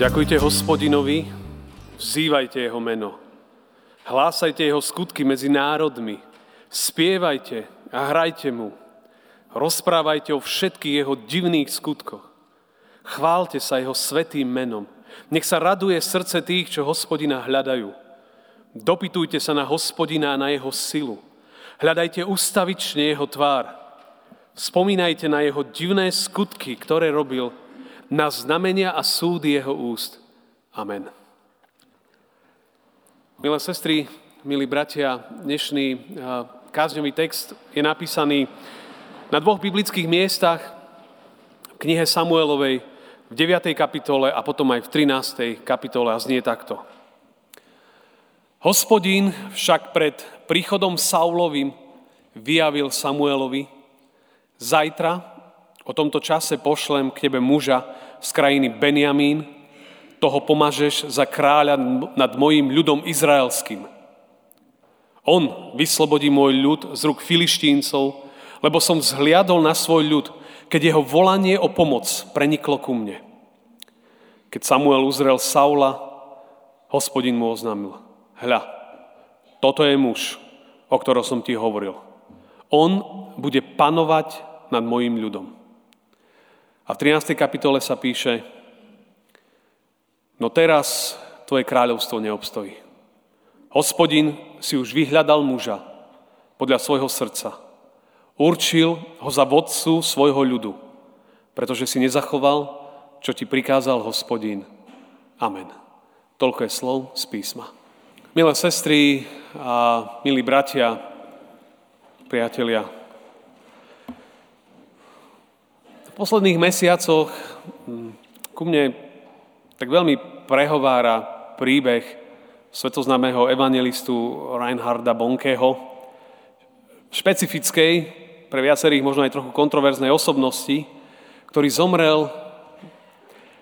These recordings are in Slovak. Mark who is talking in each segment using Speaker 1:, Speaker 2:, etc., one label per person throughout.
Speaker 1: Ďakujte hospodinovi, vzývajte jeho meno. Hlásajte jeho skutky medzi národmi. Spievajte a hrajte mu. Rozprávajte o všetkých jeho divných skutkoch. Chválte sa jeho svetým menom. Nech sa raduje srdce tých, čo hospodina hľadajú. Dopytujte sa na hospodina a na jeho silu. Hľadajte ustavične jeho tvár. Spomínajte na jeho divné skutky, ktoré robil na znamenia a súdy jeho úst. Amen. Milé sestry, milí bratia, dnešný kázňový text je napísaný na dvoch biblických miestach v knihe Samuelovej v 9. kapitole a potom aj v 13. kapitole a znie takto. Hospodín však pred príchodom Saulovým vyjavil Samuelovi, zajtra o tomto čase pošlem k tebe muža z krajiny Benjamín, toho pomažeš za kráľa nad mojim ľudom izraelským. On vyslobodí môj ľud z ruk filištíncov, lebo som vzhliadol na svoj ľud, keď jeho volanie o pomoc preniklo ku mne. Keď Samuel uzrel Saula, hospodin mu oznámil, hľa, toto je muž, o ktorom som ti hovoril. On bude panovať nad mojim ľudom. A v 13. kapitole sa píše, no teraz tvoje kráľovstvo neobstojí. Hospodin si už vyhľadal muža podľa svojho srdca. Určil ho za vodcu svojho ľudu, pretože si nezachoval, čo ti prikázal hospodin. Amen. Toľko je slov z písma. Milé sestry a milí bratia, priatelia, posledných mesiacoch hm, ku mne tak veľmi prehovára príbeh svetoznámeho evangelistu Reinharda Bonkeho, špecifickej, pre viacerých možno aj trochu kontroverznej osobnosti, ktorý zomrel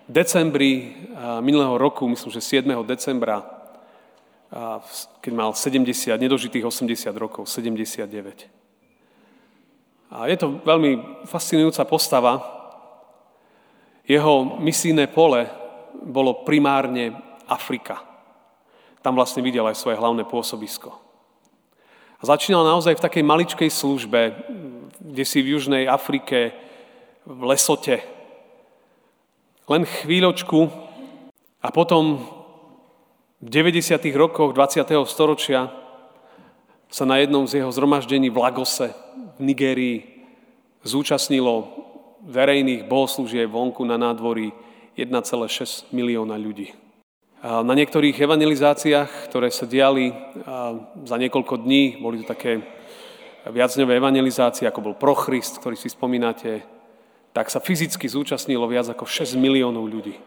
Speaker 1: v decembri minulého roku, myslím, že 7. decembra, keď mal 70, nedožitých 80 rokov, 79. A je to veľmi fascinujúca postava. Jeho misijné pole bolo primárne Afrika. Tam vlastne videl aj svoje hlavné pôsobisko. A začínal naozaj v takej maličkej službe, kde si v Južnej Afrike, v Lesote. Len chvíľočku a potom v 90. rokoch 20. storočia sa na jednom z jeho zhromaždení v Lagose v Nigérii zúčastnilo verejných bohoslúžieb vonku na nádvorí 1,6 milióna ľudí. Na niektorých evangelizáciách, ktoré sa diali za niekoľko dní, boli to také viacňové evangelizácie, ako bol Prochrist, ktorý si spomínate, tak sa fyzicky zúčastnilo viac ako 6 miliónov ľudí.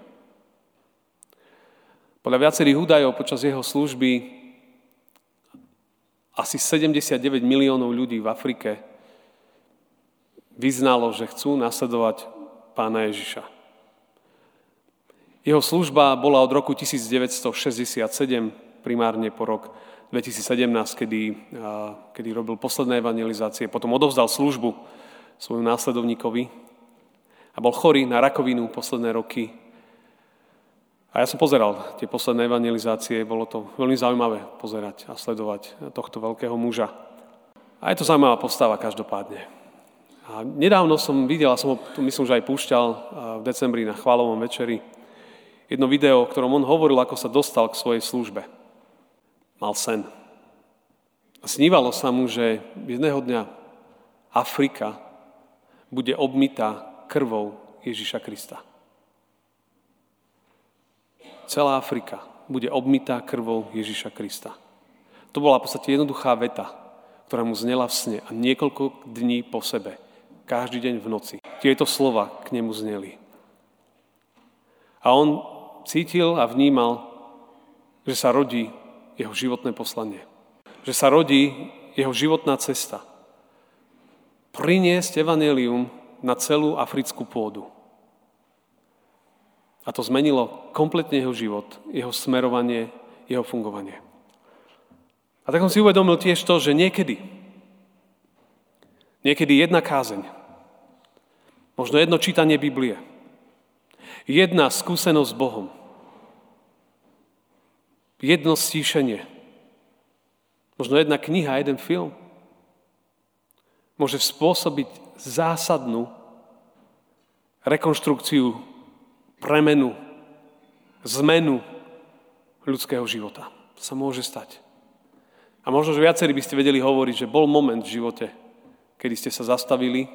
Speaker 1: Podľa viacerých údajov počas jeho služby asi 79 miliónov ľudí v Afrike vyznalo, že chcú nasledovať pána Ježiša. Jeho služba bola od roku 1967, primárne po rok 2017, kedy, kedy robil posledné evangelizácie, potom odovzdal službu svojmu následovníkovi a bol chorý na rakovinu posledné roky a ja som pozeral tie posledné evangelizácie, bolo to veľmi zaujímavé pozerať a sledovať tohto veľkého muža. A je to zaujímavá postava každopádne. A nedávno som videl, a som ho myslím, že aj púšťal v decembri na chválovom večeri, jedno video, o ktorom on hovoril, ako sa dostal k svojej službe. Mal sen. A snívalo sa mu, že jedného dňa Afrika bude obmytá krvou Ježiša Krista celá Afrika bude obmytá krvou Ježiša Krista. To bola v podstate jednoduchá veta, ktorá mu znela v sne a niekoľko dní po sebe, každý deň v noci. Tieto slova k nemu zneli. A on cítil a vnímal, že sa rodí jeho životné poslanie. Že sa rodí jeho životná cesta. Priniesť evanelium na celú africkú pôdu. A to zmenilo kompletne jeho život, jeho smerovanie, jeho fungovanie. A tak som si uvedomil tiež to, že niekedy, niekedy jedna kázeň, možno jedno čítanie Biblie, jedna skúsenosť s Bohom, jedno stíšenie, možno jedna kniha, jeden film, môže spôsobiť zásadnú rekonštrukciu, premenu, zmenu ľudského života. To sa môže stať. A možno, že viacerí by ste vedeli hovoriť, že bol moment v živote, kedy ste sa zastavili,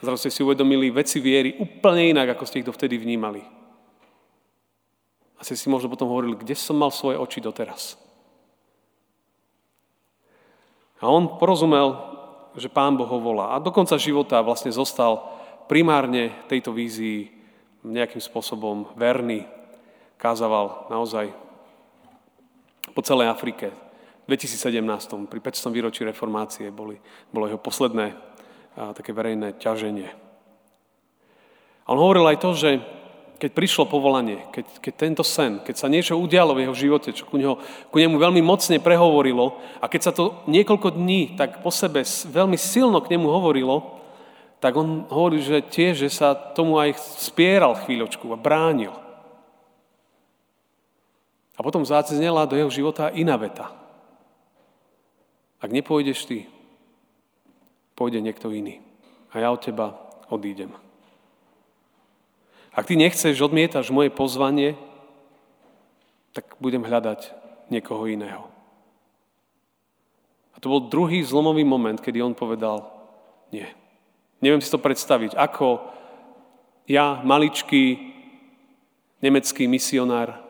Speaker 1: zrazu ste si uvedomili veci viery úplne inak, ako ste ich dovtedy vnímali. A ste si možno potom hovorili, kde som mal svoje oči doteraz. A on porozumel, že Pán Boh ho volá. A do konca života vlastne zostal primárne tejto vízii nejakým spôsobom verný. Kázaval naozaj po celej Afrike, 2017, pri 500. výročí reformácie, boli, bolo jeho posledné a, také verejné ťaženie. A on hovoril aj to, že keď prišlo povolanie, keď, keď tento sen, keď sa niečo udialo v jeho živote, čo ku, neho, ku nemu veľmi mocne prehovorilo a keď sa to niekoľko dní tak po sebe veľmi silno k nemu hovorilo, tak on hovorí, že tiež, že sa tomu aj spieral chvíľočku a bránil. A potom zácnela do jeho života iná veta. Ak nepôjdeš ty, pôjde niekto iný. A ja od teba odídem. Ak ty nechceš, odmietaš moje pozvanie, tak budem hľadať niekoho iného. A to bol druhý zlomový moment, kedy on povedal, nie. Neviem si to predstaviť, ako ja, maličký nemecký misionár,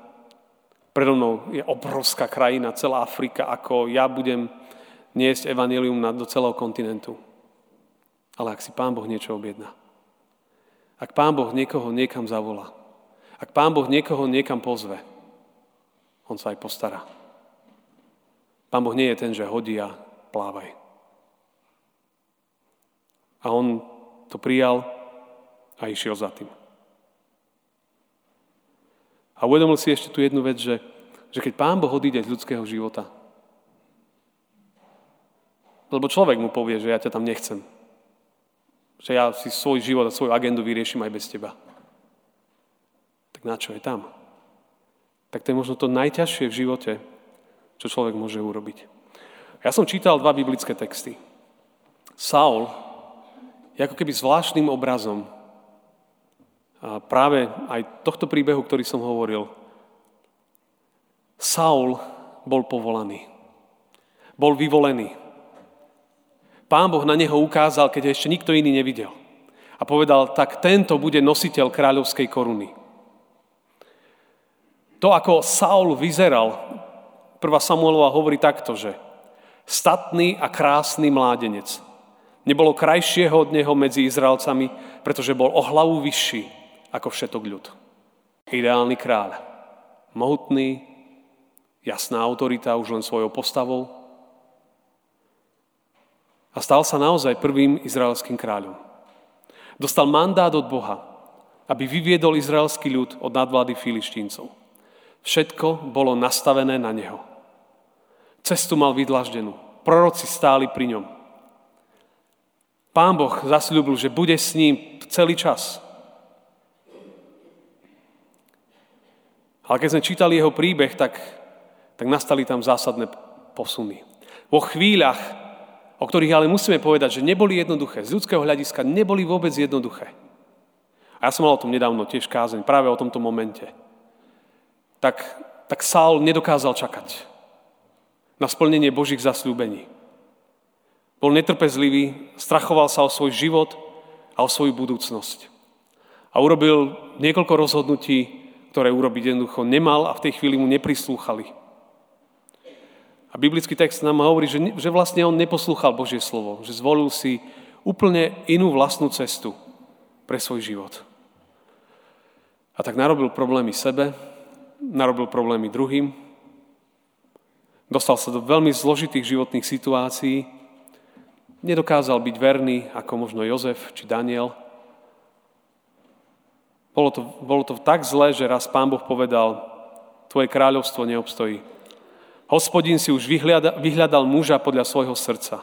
Speaker 1: predo mnou je obrovská krajina, celá Afrika, ako ja budem niesť evanilium do celého kontinentu. Ale ak si Pán Boh niečo objedná, ak Pán Boh niekoho niekam zavolá, ak Pán Boh niekoho niekam pozve, On sa aj postará. Pán Boh nie je ten, že hodí a plávaj. A on to prijal a išiel za tým. A uvedomil si ešte tu jednu vec, že, že keď Pán Boh odíde z ľudského života, lebo človek mu povie, že ja ťa tam nechcem. Že ja si svoj život a svoju agendu vyrieším aj bez teba. Tak na čo je tam? Tak to je možno to najťažšie v živote, čo človek môže urobiť. Ja som čítal dva biblické texty. Saul je ako keby zvláštnym obrazom a práve aj tohto príbehu, ktorý som hovoril. Saul bol povolaný. Bol vyvolený. Pán Boh na neho ukázal, keď ešte nikto iný nevidel. A povedal, tak tento bude nositeľ kráľovskej koruny. To, ako Saul vyzeral, 1. Samuelova hovorí takto, že statný a krásny mládenec. Nebolo krajšieho od neho medzi Izraelcami, pretože bol o hlavu vyšší ako všetok ľud. Ideálny kráľ. Mohutný, jasná autorita už len svojou postavou, a stal sa naozaj prvým izraelským kráľom. Dostal mandát od Boha, aby vyviedol izraelský ľud od nadvlády filištíncov. Všetko bolo nastavené na neho. Cestu mal vydlaždenú. Proroci stáli pri ňom. Pán Boh zasľúbil, že bude s ním celý čas. Ale keď sme čítali jeho príbeh, tak, tak nastali tam zásadné posuny. Vo chvíľach, o ktorých ale musíme povedať, že neboli jednoduché. Z ľudského hľadiska neboli vôbec jednoduché. A ja som mal o tom nedávno tiež kázeň, práve o tomto momente. Tak, tak Saul nedokázal čakať na splnenie Božích zasľúbení. Bol netrpezlivý, strachoval sa o svoj život a o svoju budúcnosť. A urobil niekoľko rozhodnutí, ktoré urobiť jednoducho nemal a v tej chvíli mu neprislúchali. A biblický text nám hovorí, že, že vlastne on neposlúchal Božie slovo, že zvolil si úplne inú vlastnú cestu pre svoj život. A tak narobil problémy sebe, narobil problémy druhým, dostal sa do veľmi zložitých životných situácií, nedokázal byť verný ako možno Jozef či Daniel. Bolo to, bolo to tak zlé, že raz pán Boh povedal, tvoje kráľovstvo neobstojí. Hospodin si už vyhľadal, vyhľadal muža podľa svojho srdca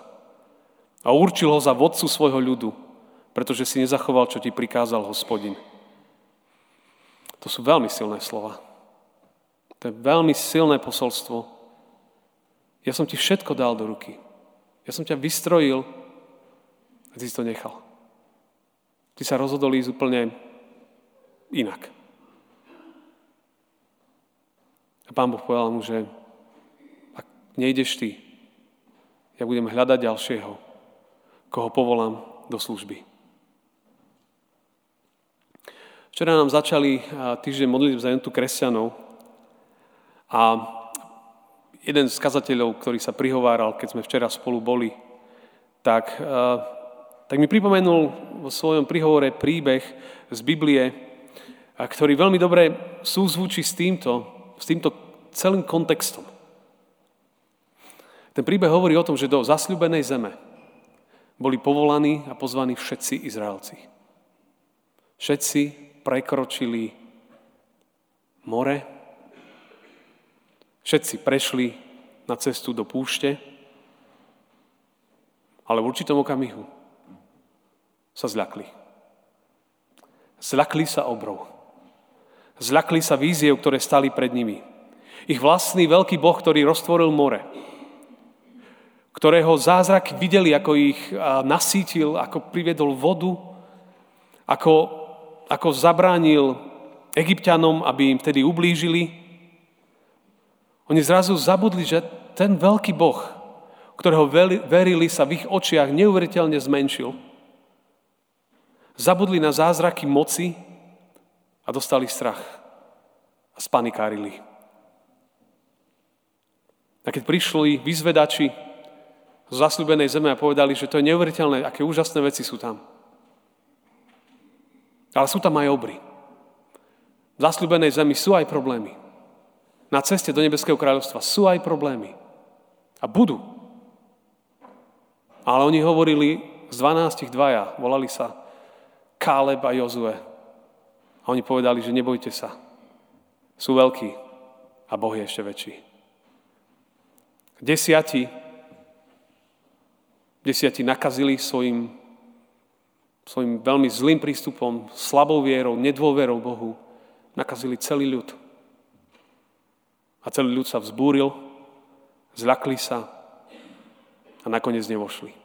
Speaker 1: a určil ho za vodcu svojho ľudu, pretože si nezachoval, čo ti prikázal hospodin. To sú veľmi silné slova. To je veľmi silné posolstvo. Ja som ti všetko dal do ruky. Ja som ťa vystrojil a ty si to nechal. Ty sa rozhodol ísť úplne inak. A pán Boh povedal mu, že nejdeš ty, ja budem hľadať ďalšieho, koho povolám do služby. Včera nám začali týždeň modliť za jednotu kresťanov a jeden z kazateľov, ktorý sa prihováral, keď sme včera spolu boli, tak, tak mi pripomenul vo svojom prihovore príbeh z Biblie, ktorý veľmi dobre súzvučí s týmto, s týmto celým kontextom. Ten príbeh hovorí o tom, že do zasľubenej zeme boli povolaní a pozvaní všetci Izraelci. Všetci prekročili more, všetci prešli na cestu do púšte, ale v určitom okamihu sa zľakli. Zľakli sa obrov. Zľakli sa víziev, ktoré stali pred nimi. Ich vlastný veľký Boh, ktorý roztvoril more, ktorého zázrak videli, ako ich nasítil, ako priviedol vodu, ako ako zabránil egyptianom, aby im vtedy ublížili, oni zrazu zabudli, že ten veľký Boh, ktorého verili, sa v ich očiach neuveriteľne zmenšil. Zabudli na zázraky moci a dostali strach a spanikárili. A keď prišli vyzvedači z zasľubenej zeme a povedali, že to je neuveriteľné, aké úžasné veci sú tam, ale sú tam aj obry. V zasľubenej zemi sú aj problémy. Na ceste do Nebeského kráľovstva sú aj problémy. A budú. Ale oni hovorili z 12 dvaja, volali sa Káleb a Jozue. A oni povedali, že nebojte sa. Sú veľkí a Boh je ešte väčší. Desiati, desiati nakazili svojim svojim veľmi zlým prístupom, slabou vierou, nedôverou Bohu nakazili celý ľud. A celý ľud sa vzbúril, zľakli sa a nakoniec nevošli.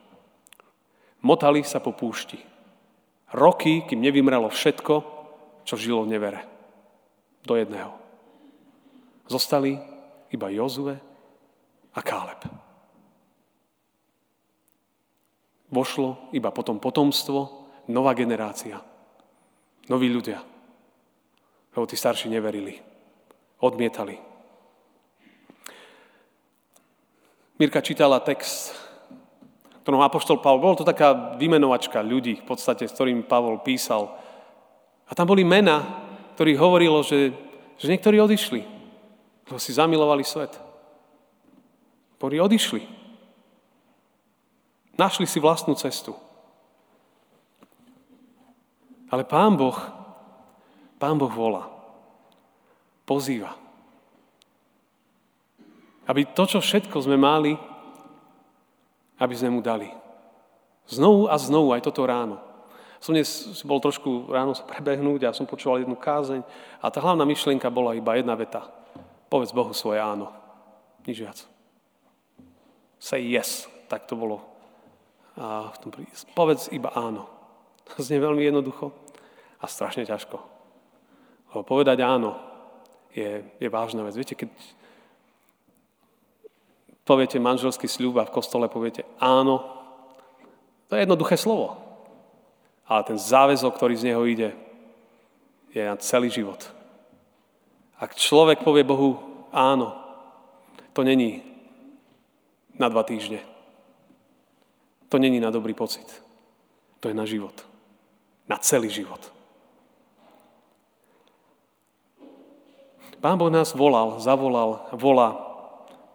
Speaker 1: Motali sa po púšti. Roky, kým nevymrelo všetko, čo žilo v nevere. Do jedného. Zostali iba Jozue a Káleb. Vošlo iba potom potomstvo, nová generácia, noví ľudia. Lebo tí starší neverili, odmietali. Mirka čítala text, ktorom Apoštol Pavol, bolo to taká vymenovačka ľudí, v podstate, s ktorými Pavol písal. A tam boli mena, ktorých hovorilo, že, že niektorí odišli, lebo si zamilovali svet. Ktorí odišli. Našli si vlastnú cestu. Ale Pán Boh, Pán Boh volá. Pozýva. Aby to, čo všetko sme mali, aby sme mu dali. Znovu a znovu, aj toto ráno. Som dnes bol trošku ráno sa prebehnúť a som počúval jednu kázeň a tá hlavná myšlienka bola iba jedna veta. Povedz Bohu svoje áno. Nič viac. Say yes. Tak to bolo. A v tom Povedz iba áno. To znie veľmi jednoducho a strašne ťažko. Lebo povedať áno je, je vážna vec. Viete, keď poviete manželský sľub a v kostole poviete áno, to je jednoduché slovo. Ale ten záväzok, ktorý z neho ide, je na celý život. Ak človek povie Bohu áno, to není na dva týždne. To není na dobrý pocit. To je na život. Na celý život. Pán Boh nás volal, zavolal, volá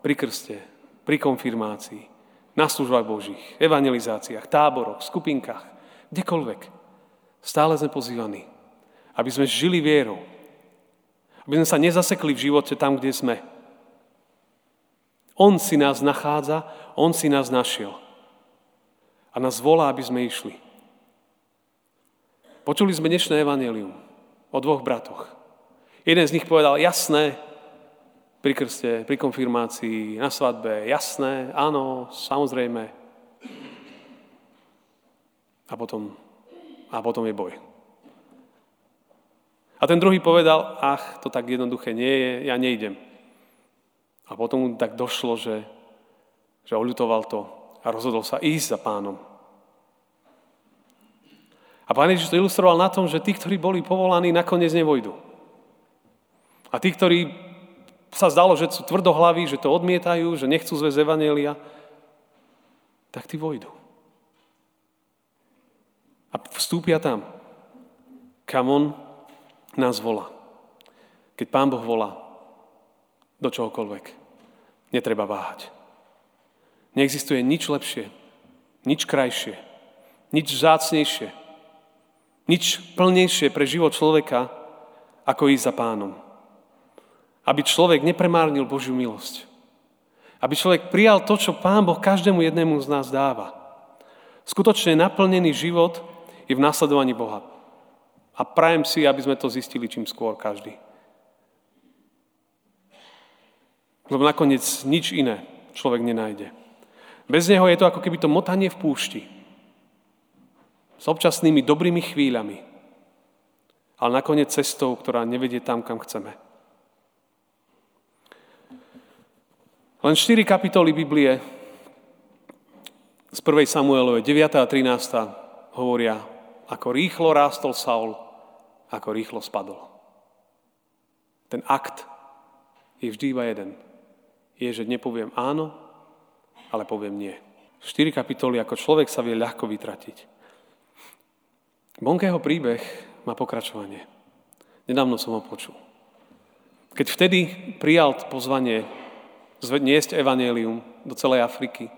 Speaker 1: pri krste, pri konfirmácii, na službách Božích, evangelizáciách, táboroch, skupinkách, kdekoľvek. Stále sme pozývaní, aby sme žili vierou, aby sme sa nezasekli v živote tam, kde sme. On si nás nachádza, On si nás našiel. A nás volá, aby sme išli. Počuli sme dnešné evanelium o dvoch bratoch. Jeden z nich povedal, jasné, pri krste, pri konfirmácii, na svadbe, jasné, áno, samozrejme. A potom, a potom je boj. A ten druhý povedal, ach, to tak jednoduché nie je, ja nejdem. A potom mu tak došlo, že, že oľutoval to a rozhodol sa ísť za pánom. A pán Ježiš to ilustroval na tom, že tí, ktorí boli povolaní, nakoniec nevojdu. A tí, ktorí sa zdalo, že sú tvrdohlaví, že to odmietajú, že nechcú zväz Evanielia, tak tí vojdu. A vstúpia tam, kam on nás volá. Keď Pán Boh volá do čohokoľvek, netreba váhať. Neexistuje nič lepšie, nič krajšie, nič zácnejšie, nič plnejšie pre život človeka, ako ísť za pánom. Aby človek nepremárnil Božiu milosť. Aby človek prijal to, čo Pán Boh každému jednému z nás dáva. Skutočne naplnený život je v nasledovaní Boha. A prajem si, aby sme to zistili čím skôr každý. Lebo nakoniec nič iné človek nenájde. Bez neho je to ako keby to motanie v púšti. S občasnými dobrými chvíľami. Ale nakoniec cestou, ktorá nevedie tam, kam chceme. Len 4 kapitoly Biblie z 1. Samuelovej, 9. a 13. hovoria, ako rýchlo rástol Saul, ako rýchlo spadol. Ten akt je vždy iba jeden. Je, že nepoviem áno, ale poviem nie. 4 kapitoly, ako človek sa vie ľahko vytratiť. Bonkeho príbeh má pokračovanie. Nedávno som ho počul. Keď vtedy prijal pozvanie niesť evanelium do celej Afriky,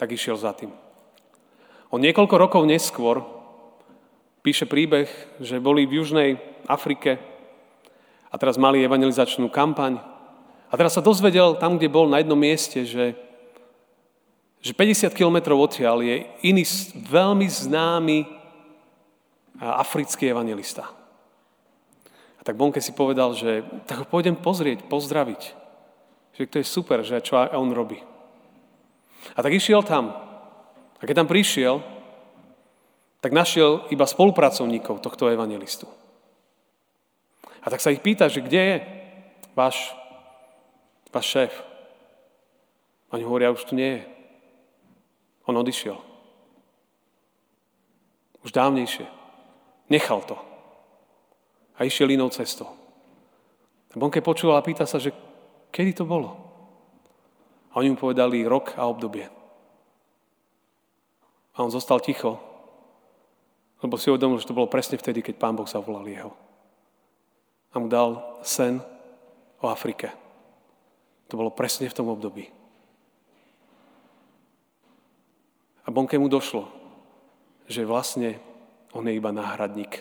Speaker 1: tak išiel za tým. O niekoľko rokov neskôr píše príbeh, že boli v Južnej Afrike a teraz mali evangelizačnú kampaň a teraz sa dozvedel tam, kde bol na jednom mieste, že, že 50 kilometrov odtiaľ je iný veľmi známy africký evangelista. A tak Bonke si povedal, že tak ho pôjdem pozrieť, pozdraviť. Že to je super, že čo on robí. A tak išiel tam. A keď tam prišiel, tak našiel iba spolupracovníkov tohto evangelistu. A tak sa ich pýta, že kde je váš, váš šéf? Oni hovoria, už tu nie je. On odišiel. Už dávnejšie. Nechal to. A išiel inou cestou. A Bonke počúval a pýta sa, že Kedy to bolo? A oni mu povedali rok a obdobie. A on zostal ticho, lebo si uvedomil, že to bolo presne vtedy, keď pán Boh zavolal jeho. A mu dal sen o Afrike. To bolo presne v tom období. A Bonke mu došlo, že vlastne on je iba náhradník.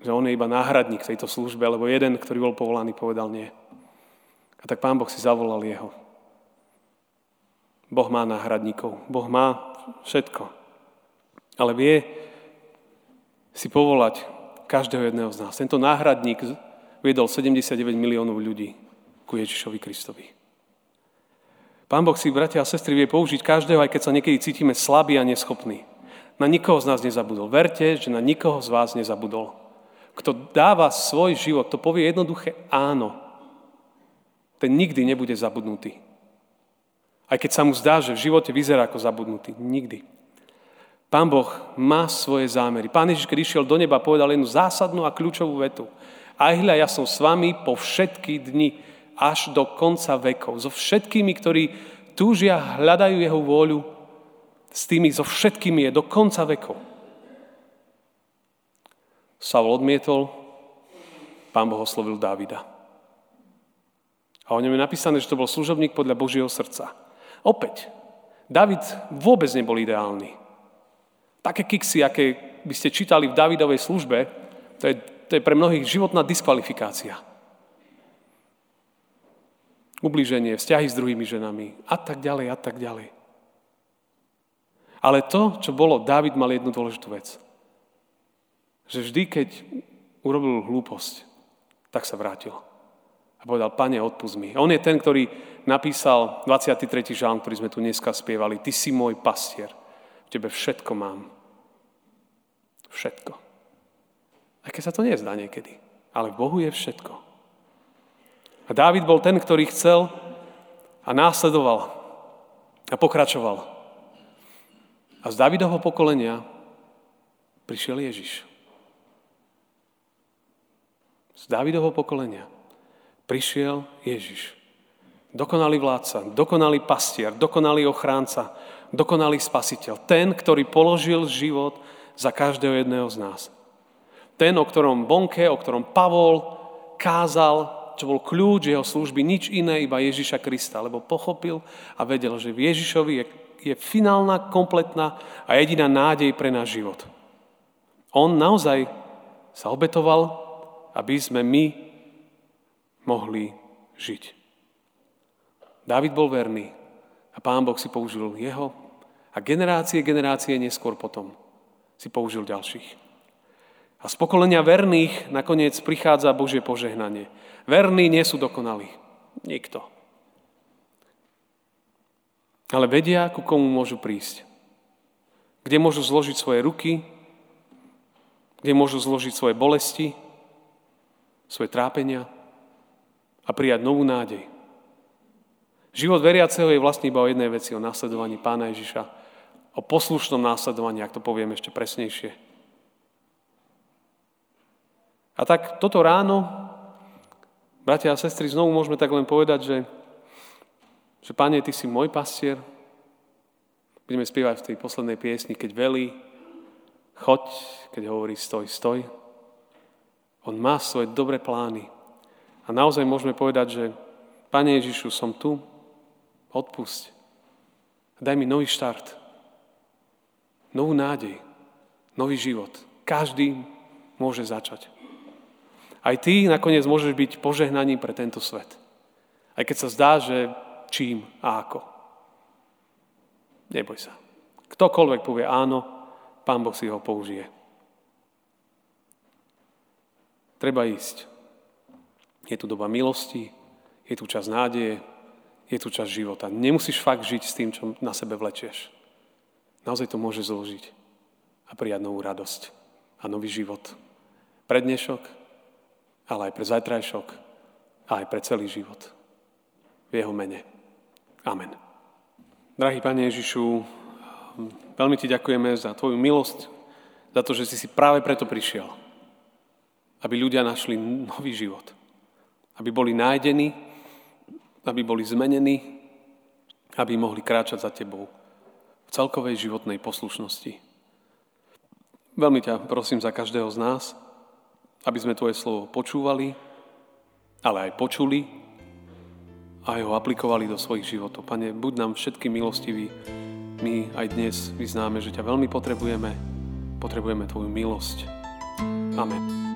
Speaker 1: Že on je iba náhradník tejto službe, lebo jeden, ktorý bol povolaný, povedal nie. A tak Pán Boh si zavolal jeho. Boh má náhradníkov. Boh má všetko. Ale vie si povolať každého jedného z nás. Tento náhradník viedol 79 miliónov ľudí ku Ježišovi Kristovi. Pán Boh si, bratia a sestry, vie použiť každého, aj keď sa niekedy cítime slabí a neschopní. Na nikoho z nás nezabudol. Verte, že na nikoho z vás nezabudol. Kto dáva svoj život, to povie jednoduché áno ten nikdy nebude zabudnutý. Aj keď sa mu zdá, že v živote vyzerá ako zabudnutý. Nikdy. Pán Boh má svoje zámery. Pán Ježiš, keď išiel do neba, povedal jednu zásadnú a kľúčovú vetu. Aj hľa, ja som s vami po všetky dni až do konca vekov. So všetkými, ktorí túžia, hľadajú jeho vôľu, s tými, so všetkými je do konca vekov. Saul odmietol, pán Boh oslovil Dávida. A o ňom je napísané, že to bol služobník podľa Božieho srdca. Opäť, David vôbec nebol ideálny. Také kiksy, aké by ste čítali v Davidovej službe, to je, to je pre mnohých životná diskvalifikácia. Ublíženie, vzťahy s druhými ženami a tak ďalej a tak ďalej. Ale to, čo bolo, David mal jednu dôležitú vec. Že vždy, keď urobil hlúposť, tak sa vrátil. A povedal, pane, odpust mi. On je ten, ktorý napísal 23. žalm, ktorý sme tu dneska spievali. Ty si môj pastier. V tebe všetko mám. Všetko. Aj keď sa to nezdá niekedy. Ale v Bohu je všetko. A Dávid bol ten, ktorý chcel a následoval a pokračoval. A z Davidovho pokolenia prišiel Ježiš. Z Davidovho pokolenia prišiel Ježiš. Dokonalý vládca, dokonalý pastier, dokonalý ochránca, dokonalý spasiteľ. Ten, ktorý položil život za každého jedného z nás. Ten, o ktorom Bonke, o ktorom Pavol kázal, čo bol kľúč jeho služby, nič iné, iba Ježiša Krista, lebo pochopil a vedel, že v Ježišovi je, je finálna, kompletná a jediná nádej pre náš život. On naozaj sa obetoval, aby sme my mohli žiť. Dávid bol verný a pán Boh si použil jeho a generácie, generácie neskôr potom si použil ďalších. A z pokolenia verných nakoniec prichádza Božie požehnanie. Verní nie sú dokonalí. Nikto. Ale vedia, ku komu môžu prísť. Kde môžu zložiť svoje ruky, kde môžu zložiť svoje bolesti, svoje trápenia a prijať novú nádej. Život veriaceho je vlastne iba o jednej veci, o následovaní pána Ježiša, o poslušnom následovaní, ak to poviem ešte presnejšie. A tak toto ráno, bratia a sestry, znovu môžeme tak len povedať, že, že Pane, Ty si môj pastier. Budeme spievať v tej poslednej piesni, keď velí, choď, keď hovorí stoj, stoj. On má svoje dobré plány. A naozaj môžeme povedať, že Pane Ježišu, som tu, odpusť. Daj mi nový štart. Novú nádej. Nový život. Každý môže začať. Aj ty nakoniec môžeš byť požehnaním pre tento svet. Aj keď sa zdá, že čím a ako. Neboj sa. Ktokoľvek povie áno, Pán Boh si ho použije. Treba ísť. Je tu doba milosti, je tu čas nádeje, je tu čas života. Nemusíš fakt žiť s tým, čo na sebe vlečieš. Naozaj to môže zložiť a prijať novú radosť a nový život. Pre dnešok, ale aj pre zajtrajšok a aj pre celý život. V jeho mene. Amen. Drahý Pane Ježišu, veľmi Ti ďakujeme za Tvoju milosť, za to, že si si práve preto prišiel, aby ľudia našli nový život aby boli nájdení, aby boli zmenení, aby mohli kráčať za Tebou v celkovej životnej poslušnosti. Veľmi ťa prosím za každého z nás, aby sme Tvoje slovo počúvali, ale aj počuli a ho aplikovali do svojich životov. Pane, buď nám všetky milostiví. My aj dnes vyznáme, že ťa veľmi potrebujeme. Potrebujeme Tvoju milosť. Amen.